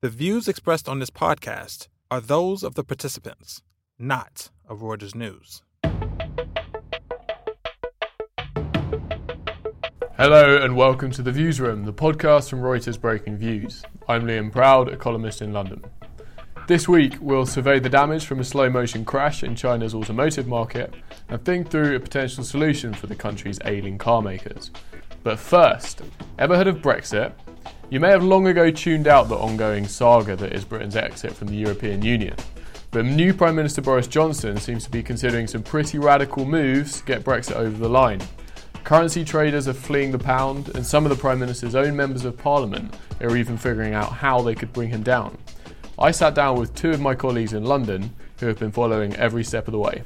The views expressed on this podcast are those of the participants, not of Reuters News. Hello and welcome to The Viewsroom, the podcast from Reuters Breakingviews. I'm Liam Proud, a columnist in London. This week, we'll survey the damage from a slow motion crash in China's automotive market and think through a potential solution for the country's ailing carmakers. But first, ever heard of Brexit? You may have long ago tuned out the ongoing saga that is Britain's exit from the European Union. But new Prime Minister Boris Johnson seems to be considering some pretty radical moves to get Brexit over the line. Currency traders are fleeing the pound, and some of the Prime Minister's own members of Parliament are even figuring out how they could bring him down. I sat down with two of my colleagues in London who have been following every step of the way.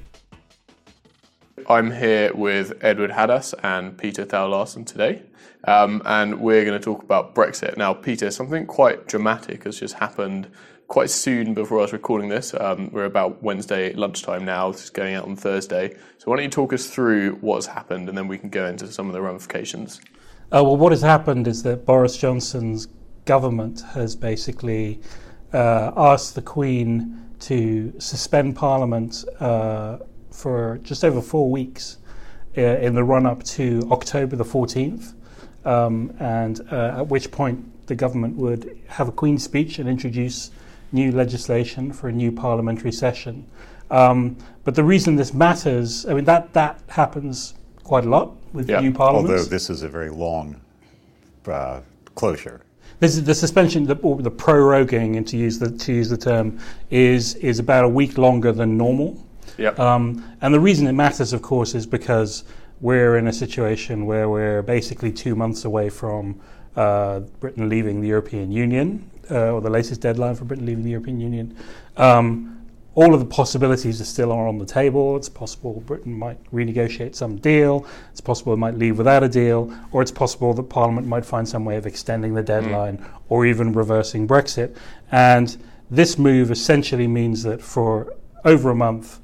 I'm here with Edward Hadas and Peter Thal today, um, and we're going to talk about Brexit. Now, Peter, something quite dramatic has just happened quite soon before I was recording this. Um, we're about Wednesday lunchtime now. This is going out on Thursday. So, why don't you talk us through what's happened, and then we can go into some of the ramifications. Uh, well, what has happened is that Boris Johnson's government has basically uh, asked the Queen to suspend Parliament. Uh, for just over four weeks uh, in the run up to October the 14th, um, and uh, at which point the government would have a Queen's speech and introduce new legislation for a new parliamentary session. Um, but the reason this matters, I mean, that, that happens quite a lot with yeah, new parliaments. Although this is a very long uh, closure. This is the suspension, the, or the proroguing, and to use the to use the term, is is about a week longer than normal. Yep. Um, and the reason it matters, of course, is because we're in a situation where we're basically two months away from uh, Britain leaving the European Union, uh, or the latest deadline for Britain leaving the European Union. Um, all of the possibilities are still on the table. It's possible Britain might renegotiate some deal. It's possible it might leave without a deal, or it's possible that Parliament might find some way of extending the deadline mm. or even reversing Brexit. And this move essentially means that for over a month,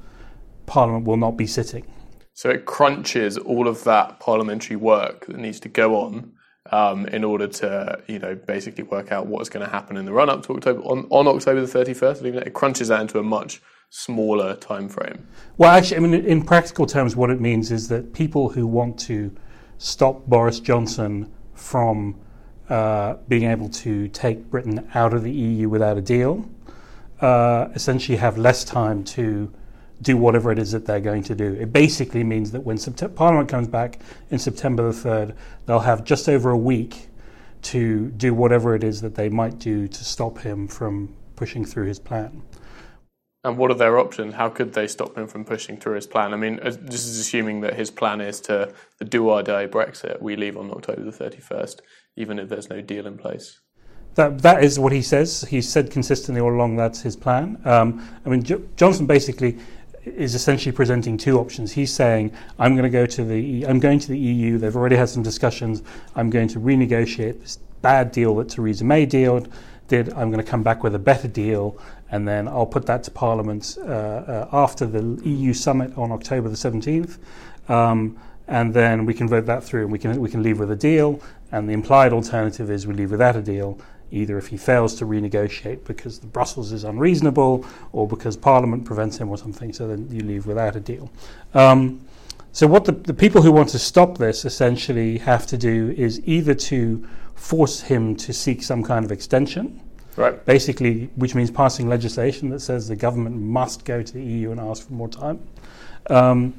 Parliament will not be sitting. So it crunches all of that parliamentary work that needs to go on um, in order to, you know, basically work out what's going to happen in the run up to October on, on October the thirty first. It crunches that into a much smaller time frame. Well, actually, I mean, in practical terms, what it means is that people who want to stop Boris Johnson from uh, being able to take Britain out of the EU without a deal uh, essentially have less time to do whatever it is that they're going to do. It basically means that when Sept- Parliament comes back in September the 3rd, they'll have just over a week to do whatever it is that they might do to stop him from pushing through his plan. And what are their options? How could they stop him from pushing through his plan? I mean, this is assuming that his plan is to do or die Brexit. We leave on October the 31st, even if there's no deal in place. That, that is what he says. He's said consistently all along that's his plan. Um, I mean, J- Johnson basically is essentially presenting two options. He's saying, "I'm going to go to the, I'm going to the EU. They've already had some discussions. I'm going to renegotiate this bad deal that Theresa May deal, did. I'm going to come back with a better deal, and then I'll put that to Parliament uh, uh, after the EU summit on October the 17th." Um, and then we can vote that through, and we can we can leave with a deal. And the implied alternative is we leave without a deal, either if he fails to renegotiate because the Brussels is unreasonable or because Parliament prevents him or something, so then you leave without a deal. Um, so what the, the people who want to stop this essentially have to do is either to force him to seek some kind of extension, right. basically, which means passing legislation that says the government must go to the EU and ask for more time. Um,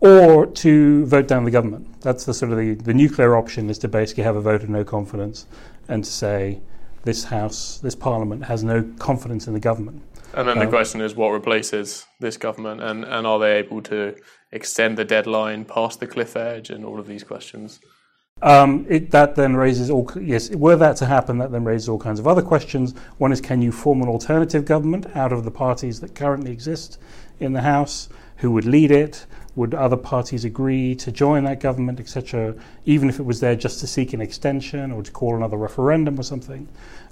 or to vote down the government. That's the sort of the, the nuclear option is to basically have a vote of no confidence and to say this House, this Parliament has no confidence in the government. And then the um, question is what replaces this government and, and are they able to extend the deadline past the cliff edge and all of these questions? Um, it, that then raises all yes. Were that to happen, that then raises all kinds of other questions. One is, can you form an alternative government out of the parties that currently exist in the House? Who would lead it? Would other parties agree to join that government, etc., even if it was there just to seek an extension or to call another referendum or something?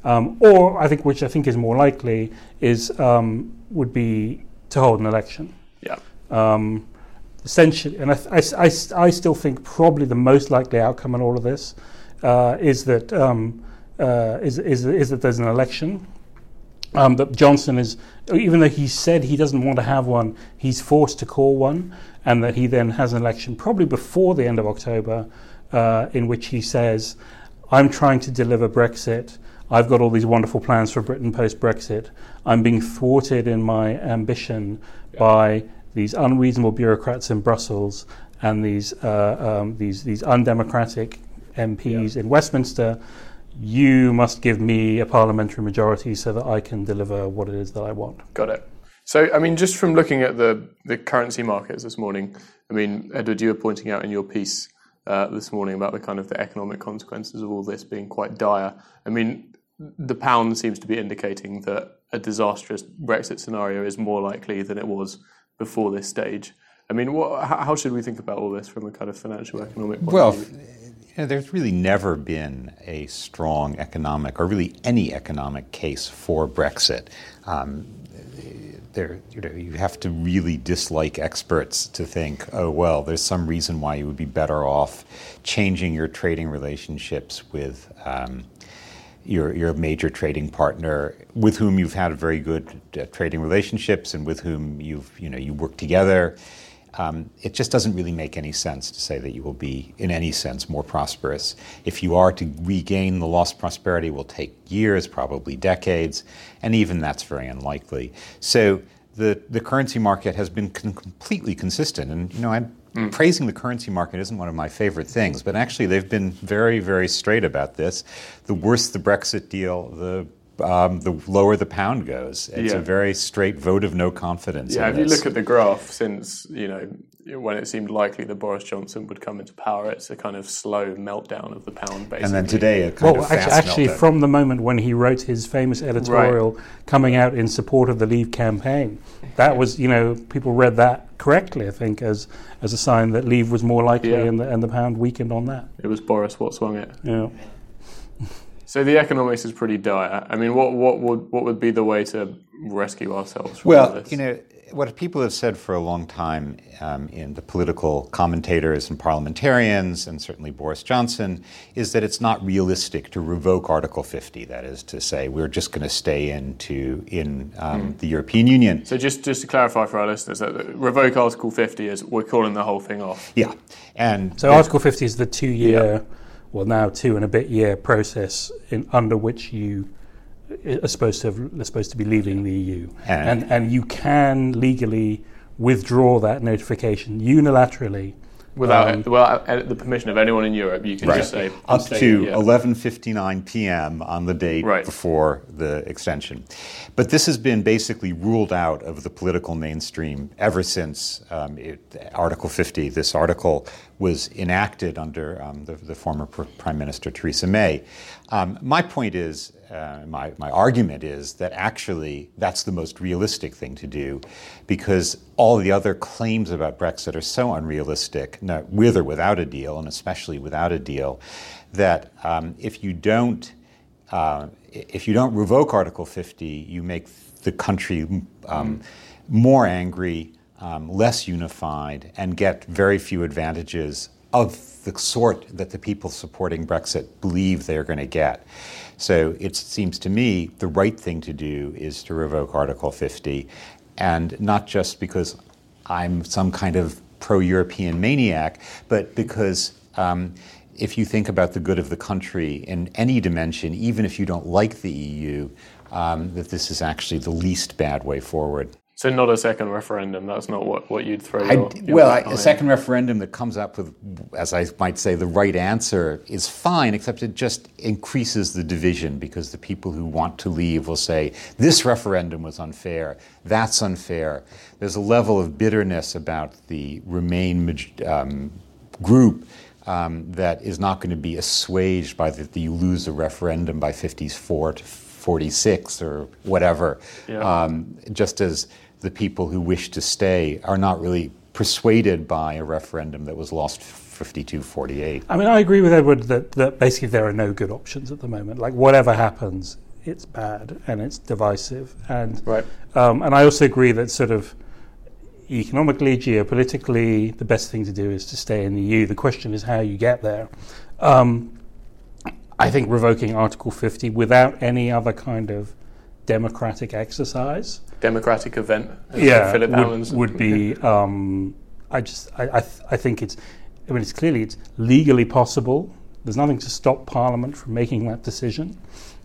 Um, or I think, which I think is more likely, is um, would be to hold an election. Yeah. Um, essentially, and I, I, I, I, still think probably the most likely outcome in all of this uh, is that um, uh, is, is, is that there's an election Um, that Johnson is, even though he said he doesn't want to have one, he's forced to call one, and that he then has an election probably before the end of October, uh, in which he says, "I'm trying to deliver Brexit. I've got all these wonderful plans for Britain post Brexit. I'm being thwarted in my ambition yeah. by these unreasonable bureaucrats in Brussels and these uh, um, these these undemocratic MPs yeah. in Westminster." you must give me a parliamentary majority so that I can deliver what it is that I want. Got it. So, I mean, just from looking at the, the currency markets this morning, I mean, Edward, you were pointing out in your piece uh, this morning about the kind of the economic consequences of all this being quite dire. I mean, the pound seems to be indicating that a disastrous Brexit scenario is more likely than it was before this stage. I mean, what, how should we think about all this from a kind of financial economic point well, of view? You know, there's really never been a strong economic, or really any economic case for Brexit. Um, there, you, know, you have to really dislike experts to think, oh well, there's some reason why you would be better off changing your trading relationships with um, your your major trading partner, with whom you've had very good uh, trading relationships and with whom you've you know you work together um, it just doesn't really make any sense to say that you will be, in any sense, more prosperous. If you are to regain the lost prosperity, it will take years, probably decades, and even that's very unlikely. So the, the currency market has been con- completely consistent. And, you know, I'm mm. praising the currency market isn't one of my favorite things, but actually they've been very, very straight about this. The worse the Brexit deal, the um, the lower the pound goes. It's yeah. a very straight vote of no confidence. Yeah, if this. you look at the graph since you know when it seemed likely that Boris Johnson would come into power, it's a kind of slow meltdown of the pound, basically. And then today, a kind well, of actually, actually from the moment when he wrote his famous editorial right. coming out in support of the Leave campaign, that was you know people read that correctly, I think, as as a sign that Leave was more likely, yeah. and, the, and the pound weakened on that. It was Boris what swung it. Yeah. So the economics is pretty dire. I mean, what what would what would be the way to rescue ourselves from well, this? you know, what people have said for a long time um, in the political commentators and parliamentarians, and certainly Boris Johnson, is that it's not realistic to revoke Article 50. That is to say, we're just going to stay into in um, mm. the European Union. So just just to clarify for our listeners, that revoke Article 50 is we're calling the whole thing off. Yeah, and so Article 50 is the two-year. Yeah well now two and a bit year process in, under which you are supposed to have, are supposed to be leaving the EU, and, and, and you can legally withdraw that notification unilaterally Without um, well, the permission of anyone in Europe, you can right. just say up to 11:59 p.m. on the date right. before the extension. But this has been basically ruled out of the political mainstream ever since um, it, Article 50. This article was enacted under um, the, the, former Prime Minister Theresa May. Um, my point is, uh, my, my argument is that actually that's the most realistic thing to do because all the other claims about Brexit are so unrealistic, no, with or without a deal, and especially without a deal, that um, if you don't uh, if you don't revoke Article 50, you make the country mm. more angry, um, less unified, and get very few advantages of the sort that the people supporting Brexit believe they're going to get. So it seems to me the right thing to do is to revoke Article 50, and not just because I'm some kind of pro European maniac, but because um, if you think about the good of the country in any dimension, even if you don't like the EU, um, that this is actually the least bad way forward. So not a second referendum. That's not what, what you'd throw. Your, your well, I, a second referendum that comes up with, as I might say, the right answer is fine, except it just increases the division because the people who want to leave will say this referendum was unfair. That's unfair. There's a level of bitterness about the Remain um, group um, that is not going to be assuaged by the, the you lose a referendum by 54 to 46 or whatever. Yeah. Um, just as the people who wish to stay are not really persuaded by a referendum that was lost 52 48. I mean, I agree with Edward that, that basically there are no good options at the moment. Like, whatever happens, it's bad and it's divisive. And, right. um, and I also agree that sort of economically, geopolitically, the best thing to do is to stay in the EU. The question is how you get there. Um, I think revoking Article 50 without any other kind of democratic exercise. Democratic event. Yeah, Philip would, would be. Um, I just, I, I, th- I think it's. I mean, it's clearly it's legally possible. There's nothing to stop Parliament from making that decision.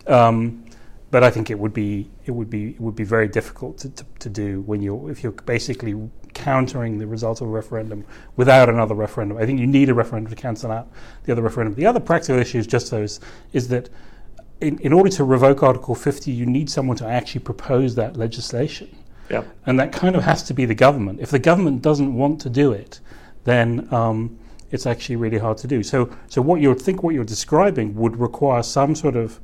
Um, but I think it would be it would be it would be very difficult to, to, to do when you if you're basically countering the result of a referendum without another referendum. I think you need a referendum to cancel out the other referendum. The other practical issue is just those is that in, in order to revoke Article 50, you need someone to actually propose that legislation. Yeah. And that kind of has to be the government. If the government doesn't want to do it, then um, it's actually really hard to do. So, so what you think what you're describing would require some sort of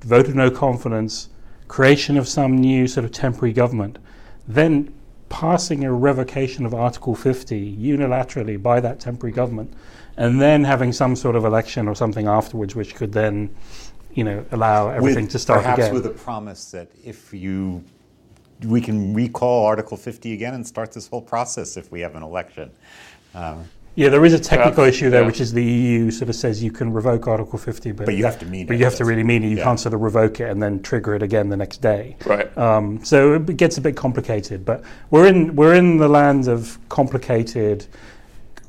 vote of no confidence, creation of some new sort of temporary government, then passing a revocation of Article 50 unilaterally by that temporary government, and then having some sort of election or something afterwards, which could then, you know, allow everything with, to start perhaps again. with a promise that if you, we can recall Article 50 again and start this whole process if we have an election. Um, yeah, there is a technical yeah. issue there, yeah. which is the EU sort of says you can revoke Article 50, but, but you have to mean but it. But you have to really mean it. You yeah. can't sort of revoke it and then trigger it again the next day. Right. Um, so it gets a bit complicated. But we're in we're in the land of complicated,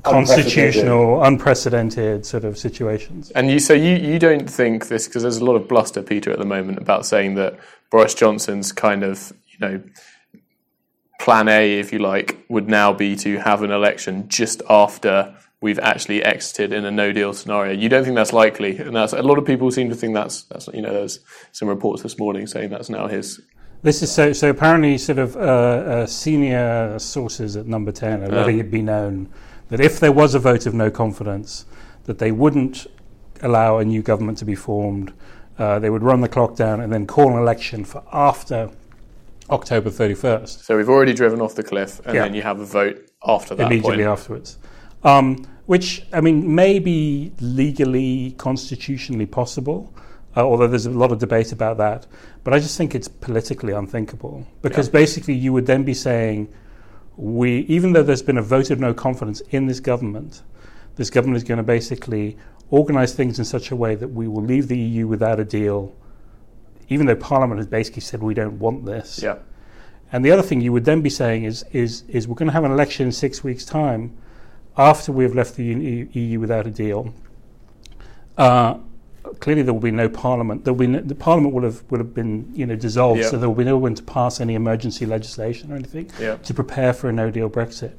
constitutional, unprecedented sort of situations. And you so you you don't think this because there's a lot of bluster, Peter, at the moment about saying that Boris Johnson's kind of you know plan A, if you like, would now be to have an election just after we've actually exited in a no deal scenario. You don't think that's likely, and that's a lot of people seem to think that's that's you know there's some reports this morning saying that's now his. This is so. So apparently, sort of uh, uh, senior sources at Number Ten are letting um, it be known that if there was a vote of no confidence, that they wouldn't allow a new government to be formed. Uh, they would run the clock down and then call an election for after October 31st. So we've already driven off the cliff, and yeah. then you have a vote after that Immediately point. afterwards. Um, which, I mean, may be legally, constitutionally possible, uh, although there's a lot of debate about that. But I just think it's politically unthinkable. Because yeah. basically, you would then be saying, we, even though there's been a vote of no confidence in this government, this government is going to basically organize things in such a way that we will leave the EU without a deal even though Parliament has basically said we don't want this. Yeah. And the other thing you would then be saying is, is, is we're going to have an election in six weeks' time after we've left the EU without a deal. Uh, clearly, there will be no Parliament. There will be no, the Parliament will have will have been you know dissolved, yeah. so there will be no one to pass any emergency legislation or anything yeah. to prepare for a No Deal Brexit.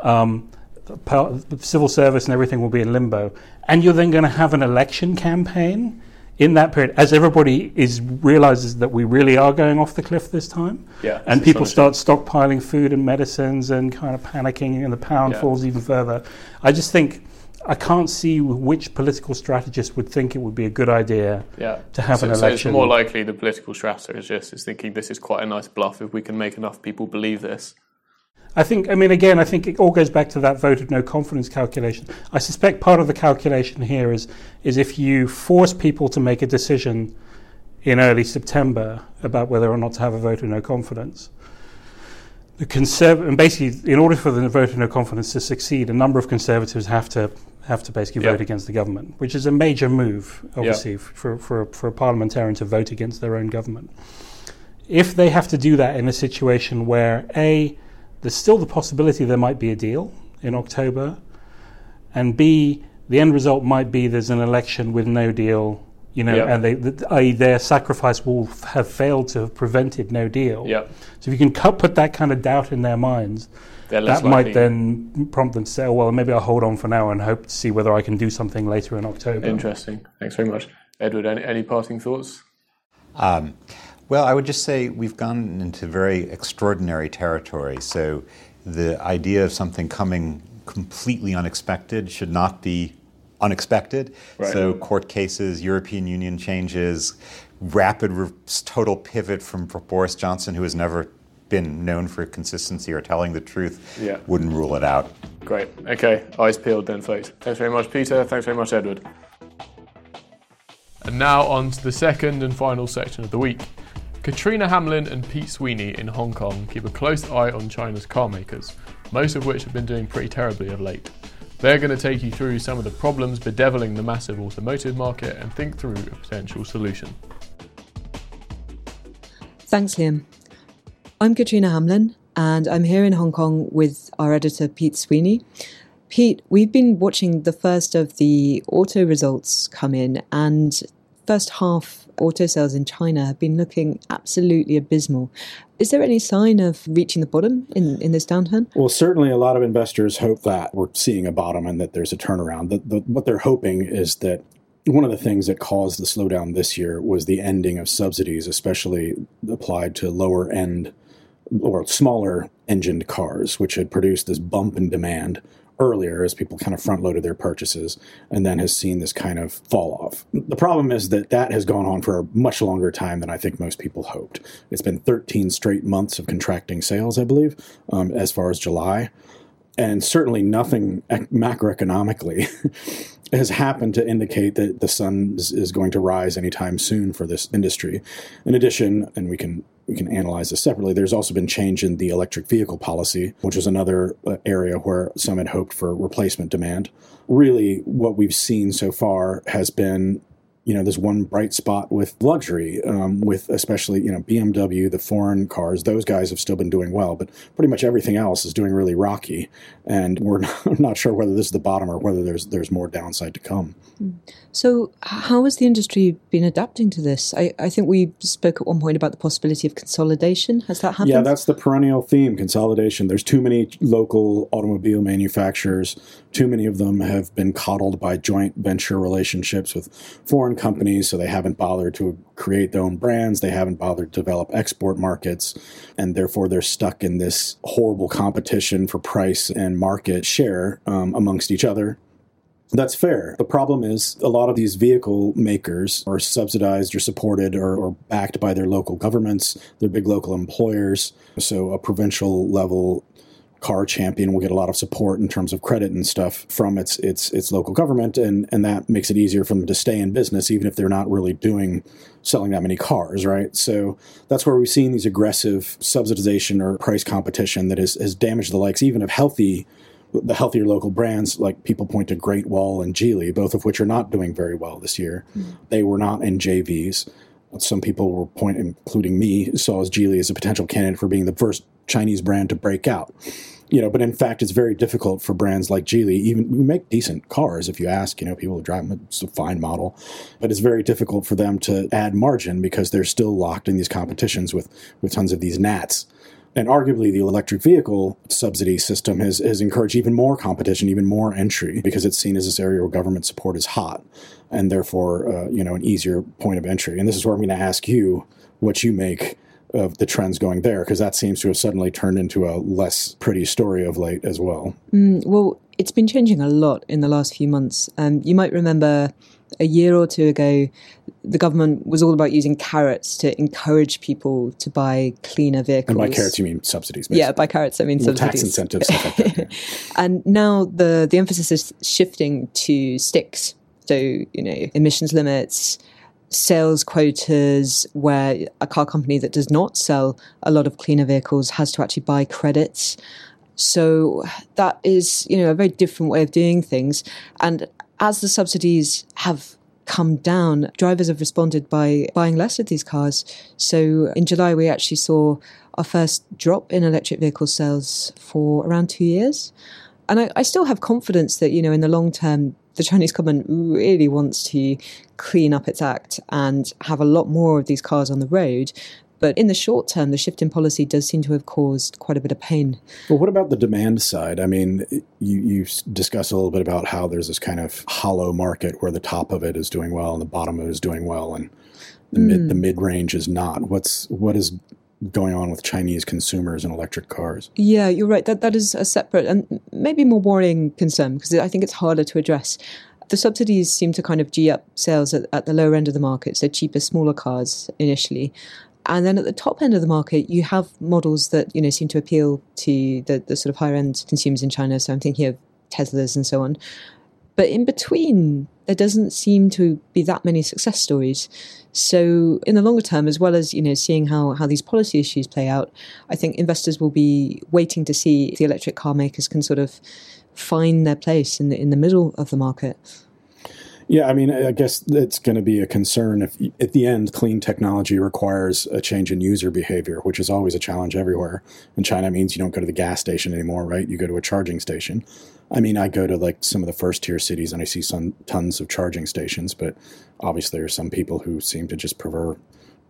Um, the civil service and everything will be in limbo, and you're then going to have an election campaign in that period, as everybody is realizes that we really are going off the cliff this time, yeah, and people start stockpiling food and medicines and kind of panicking, and the pound yeah. falls even further. I just think I can't see which political strategist would think it would be a good idea yeah. to have so, an election. So it's more likely the political strategist is thinking this is quite a nice bluff if we can make enough people believe this. I think, I mean, again, I think it all goes back to that vote of no confidence calculation. I suspect part of the calculation here is, is if you force people to make a decision in early September about whether or not to have a vote of no confidence, the conserv- and basically, in order for the vote of no confidence to succeed, a number of conservatives have to have to basically vote against the government, which is a major move, obviously, for, for, for a parliamentarian to vote against their own government. If they have to do that in a situation where, A, there's still the possibility there might be a deal in October, and B, the end result might be there's an election with no deal, you know, yep. and they, the, i.e., their sacrifice will f- have failed to have prevented no deal. Yep. So if you can cut, put that kind of doubt in their minds, that likely. might then prompt them to say, oh, well, maybe I'll hold on for now and hope to see whether I can do something later in October. Interesting. Thanks very much. Edward, any, any parting thoughts? Um, well, I would just say we've gone into very extraordinary territory. So the idea of something coming completely unexpected should not be unexpected. Right. So court cases, European Union changes, rapid re- total pivot from Boris Johnson, who has never been known for consistency or telling the truth, yeah. wouldn't rule it out. Great. Okay. Eyes peeled then, folks. Thanks very much, Peter. Thanks very much, Edward. And now on to the second and final section of the week. Katrina Hamlin and Pete Sweeney in Hong Kong keep a close eye on China's car makers, most of which have been doing pretty terribly of late. They're going to take you through some of the problems bedeviling the massive automotive market and think through a potential solution. Thanks, Liam. I'm Katrina Hamlin, and I'm here in Hong Kong with our editor, Pete Sweeney. Pete, we've been watching the first of the auto results come in, and first half auto sales in China have been looking absolutely abysmal. Is there any sign of reaching the bottom in, in this downturn? Well, certainly a lot of investors hope that we're seeing a bottom and that there's a turnaround. The, the, what they're hoping is that one of the things that caused the slowdown this year was the ending of subsidies, especially applied to lower end or smaller engined cars, which had produced this bump in demand earlier as people kind of front loaded their purchases and then has seen this kind of fall off. The problem is that that has gone on for a much longer time than I think most people hoped. It's been 13 straight months of contracting sales, I believe, um, as far as July. And certainly nothing macroeconomically has happened to indicate that the sun is, going to rise anytime soon for this industry. In addition, and we can we can analyze this separately. There's also been change in the electric vehicle policy, which is another uh, area where some had hoped for replacement demand. Really, what we've seen so far has been you know, there's one bright spot with luxury, um, with especially, you know, BMW, the foreign cars, those guys have still been doing well, but pretty much everything else is doing really rocky. And we're not sure whether this is the bottom or whether there's, there's more downside to come. So, how has the industry been adapting to this? I, I think we spoke at one point about the possibility of consolidation. Has that happened? Yeah, that's the perennial theme consolidation. There's too many local automobile manufacturers, too many of them have been coddled by joint venture relationships with foreign companies, so they haven't bothered to create their own brands, they haven't bothered to develop export markets, and therefore they're stuck in this horrible competition for price and market share um, amongst each other. That's fair. The problem is a lot of these vehicle makers are subsidized or supported or, or, backed by their local governments, their big local employers. So a provincial level car champion will get a lot of support in terms of credit and stuff from its its its local government and and that makes it easier for them to stay in business even if they're not really doing selling that many cars right? So that's where we've seen these aggressive subsidization or price competition that has, has damaged the likes even of healthy the healthier local brands like people point to Great Wall and Geely both of which are not doing very well this year. Mm-hmm. they were not in JVs some people were point, including me, saw as Geely as a potential candidate for being the first Chinese brand to break out. You know, but in fact, it's very difficult for brands like Geely. Even we make decent cars, if you ask. You know, people drive them, it's a fine model, but it's very difficult for them to add margin because they're still locked in these competitions with with tons of these gnats. And arguably, the electric vehicle subsidy system has, has encouraged even more competition, even more entry, because it's seen as this area where government support is hot, and therefore, uh, you know, an easier point of entry. And this is where I'm going to ask you what you make of the trends going there, because that seems to have suddenly turned into a less pretty story of late as well. Mm, well, it's been changing a lot in the last few months. Um, you might remember a year or two ago, the government was all about using carrots to encourage people to buy cleaner vehicles. And by carrots, you mean subsidies? Basically. Yeah, by carrots, I mean well, subsidies. Tax incentives, stuff like that. Yeah. and now the, the emphasis is shifting to sticks. So, you know, emissions limits, sales quotas, where a car company that does not sell a lot of cleaner vehicles has to actually buy credits. So that is, you know, a very different way of doing things. And as the subsidies have come down, drivers have responded by buying less of these cars. So in July, we actually saw our first drop in electric vehicle sales for around two years. And I, I still have confidence that, you know, in the long term, the Chinese government really wants to clean up its act and have a lot more of these cars on the road. But in the short term, the shift in policy does seem to have caused quite a bit of pain. Well, what about the demand side? I mean, you, you discussed a little bit about how there's this kind of hollow market where the top of it is doing well and the bottom of it is doing well, and the mm. mid the mid range is not. What's what is going on with Chinese consumers and electric cars? Yeah, you're right. That that is a separate and maybe more worrying concern because I think it's harder to address the subsidies seem to kind of g up sales at, at, the lower end of the market, so cheaper, smaller cars initially. And then at the top end of the market, you have models that you know seem to appeal to the, the sort of higher end consumers in China. So I'm thinking of Teslas and so on. But in between, there doesn't seem to be that many success stories. So in the longer term, as well as you know seeing how how these policy issues play out, I think investors will be waiting to see if the electric car makers can sort of find their place in the in the middle of the market. Yeah, I mean, I guess it's going to be a concern if at the end clean technology requires a change in user behavior, which is always a challenge everywhere. In China, means you don't go to the gas station anymore, right? You go to a charging station. I mean, I go to like some of the first tier cities and I see some tons of charging stations, but obviously there are some people who seem to just prefer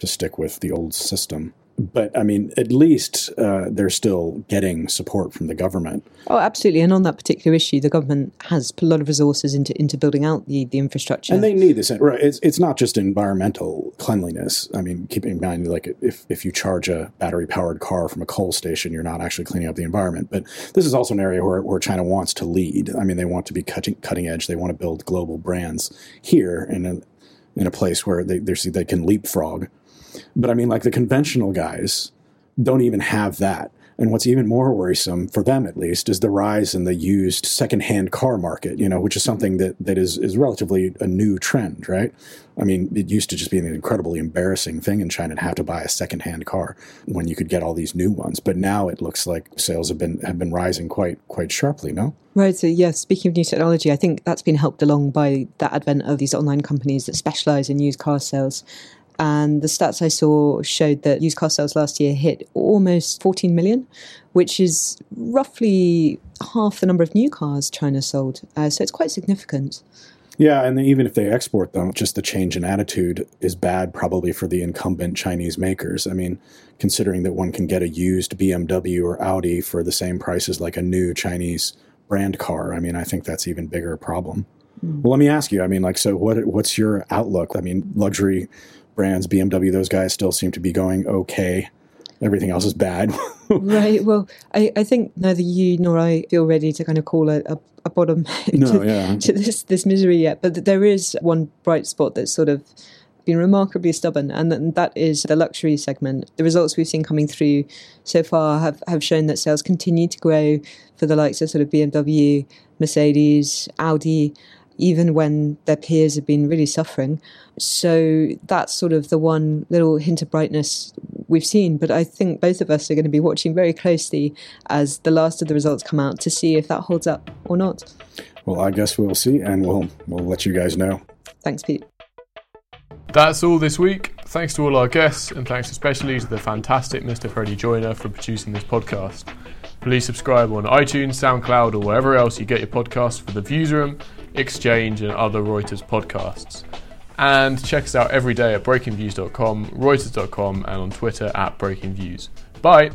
to stick with the old system but I mean, at least uh, they're still getting support from the government. Oh, absolutely. And on that particular issue, the government has put a lot of resources into into building out the, the infrastructure. And they need this. Right. It's, it's not just environmental cleanliness. I mean, keeping in mind, like if, if you charge a battery powered car from a coal station, you're not actually cleaning up the environment. But this is also an area where, where China wants to lead. I mean, they want to be cutting cutting edge. They want to build global brands here in a in a place where they they can leapfrog but I mean, like the conventional guys don't even have that. And what's even more worrisome for them, at least, is the rise in the used secondhand car market. You know, which is something that that is is relatively a new trend, right? I mean, it used to just be an incredibly embarrassing thing in China to have to buy a secondhand car when you could get all these new ones. But now it looks like sales have been have been rising quite quite sharply. No, right. So yeah, speaking of new technology, I think that's been helped along by the advent of these online companies that specialize in used car sales and the stats I saw showed that used car sales last year hit almost 14 million, which is roughly half the number of new cars China sold. Uh, so it's quite significant. Yeah, and even if they export them, just the change in attitude is bad probably for the incumbent Chinese makers. I mean, considering that one can get a used BMW or Audi for the same price as like a new Chinese brand car, I mean, I think that's even bigger problem. Mm. Well, let me ask you. I mean, like, so what? What's your outlook? I mean, luxury brands, BMW, those guys still seem to be going okay. Everything else is bad. right. Well, I, I think neither you nor I feel ready to kind of call a, a, a bottom no, to, yeah. to this, this misery yet. But there is one bright spot that's sort of been remarkably stubborn, and that is the luxury segment. The results we've seen coming through so far have, have shown that sales continue to grow for the likes of sort of BMW, Mercedes, Audi, even when their peers have been really suffering. So that's sort of the one little hint of brightness we've seen. But I think both of us are going to be watching very closely as the last of the results come out to see if that holds up or not. Well, I guess we'll see, and we'll we'll let you guys know. Thanks, Pete. That's all this week. Thanks to all our guests, and thanks especially to the fantastic Mr. Freddie Joyner for producing this podcast. Please subscribe on iTunes, SoundCloud, or wherever else you get your podcasts for the Viewsroom Exchange, and other Reuters podcasts. And check us out every day at breakingviews.com, reuters.com, and on Twitter at breakingviews. Bye!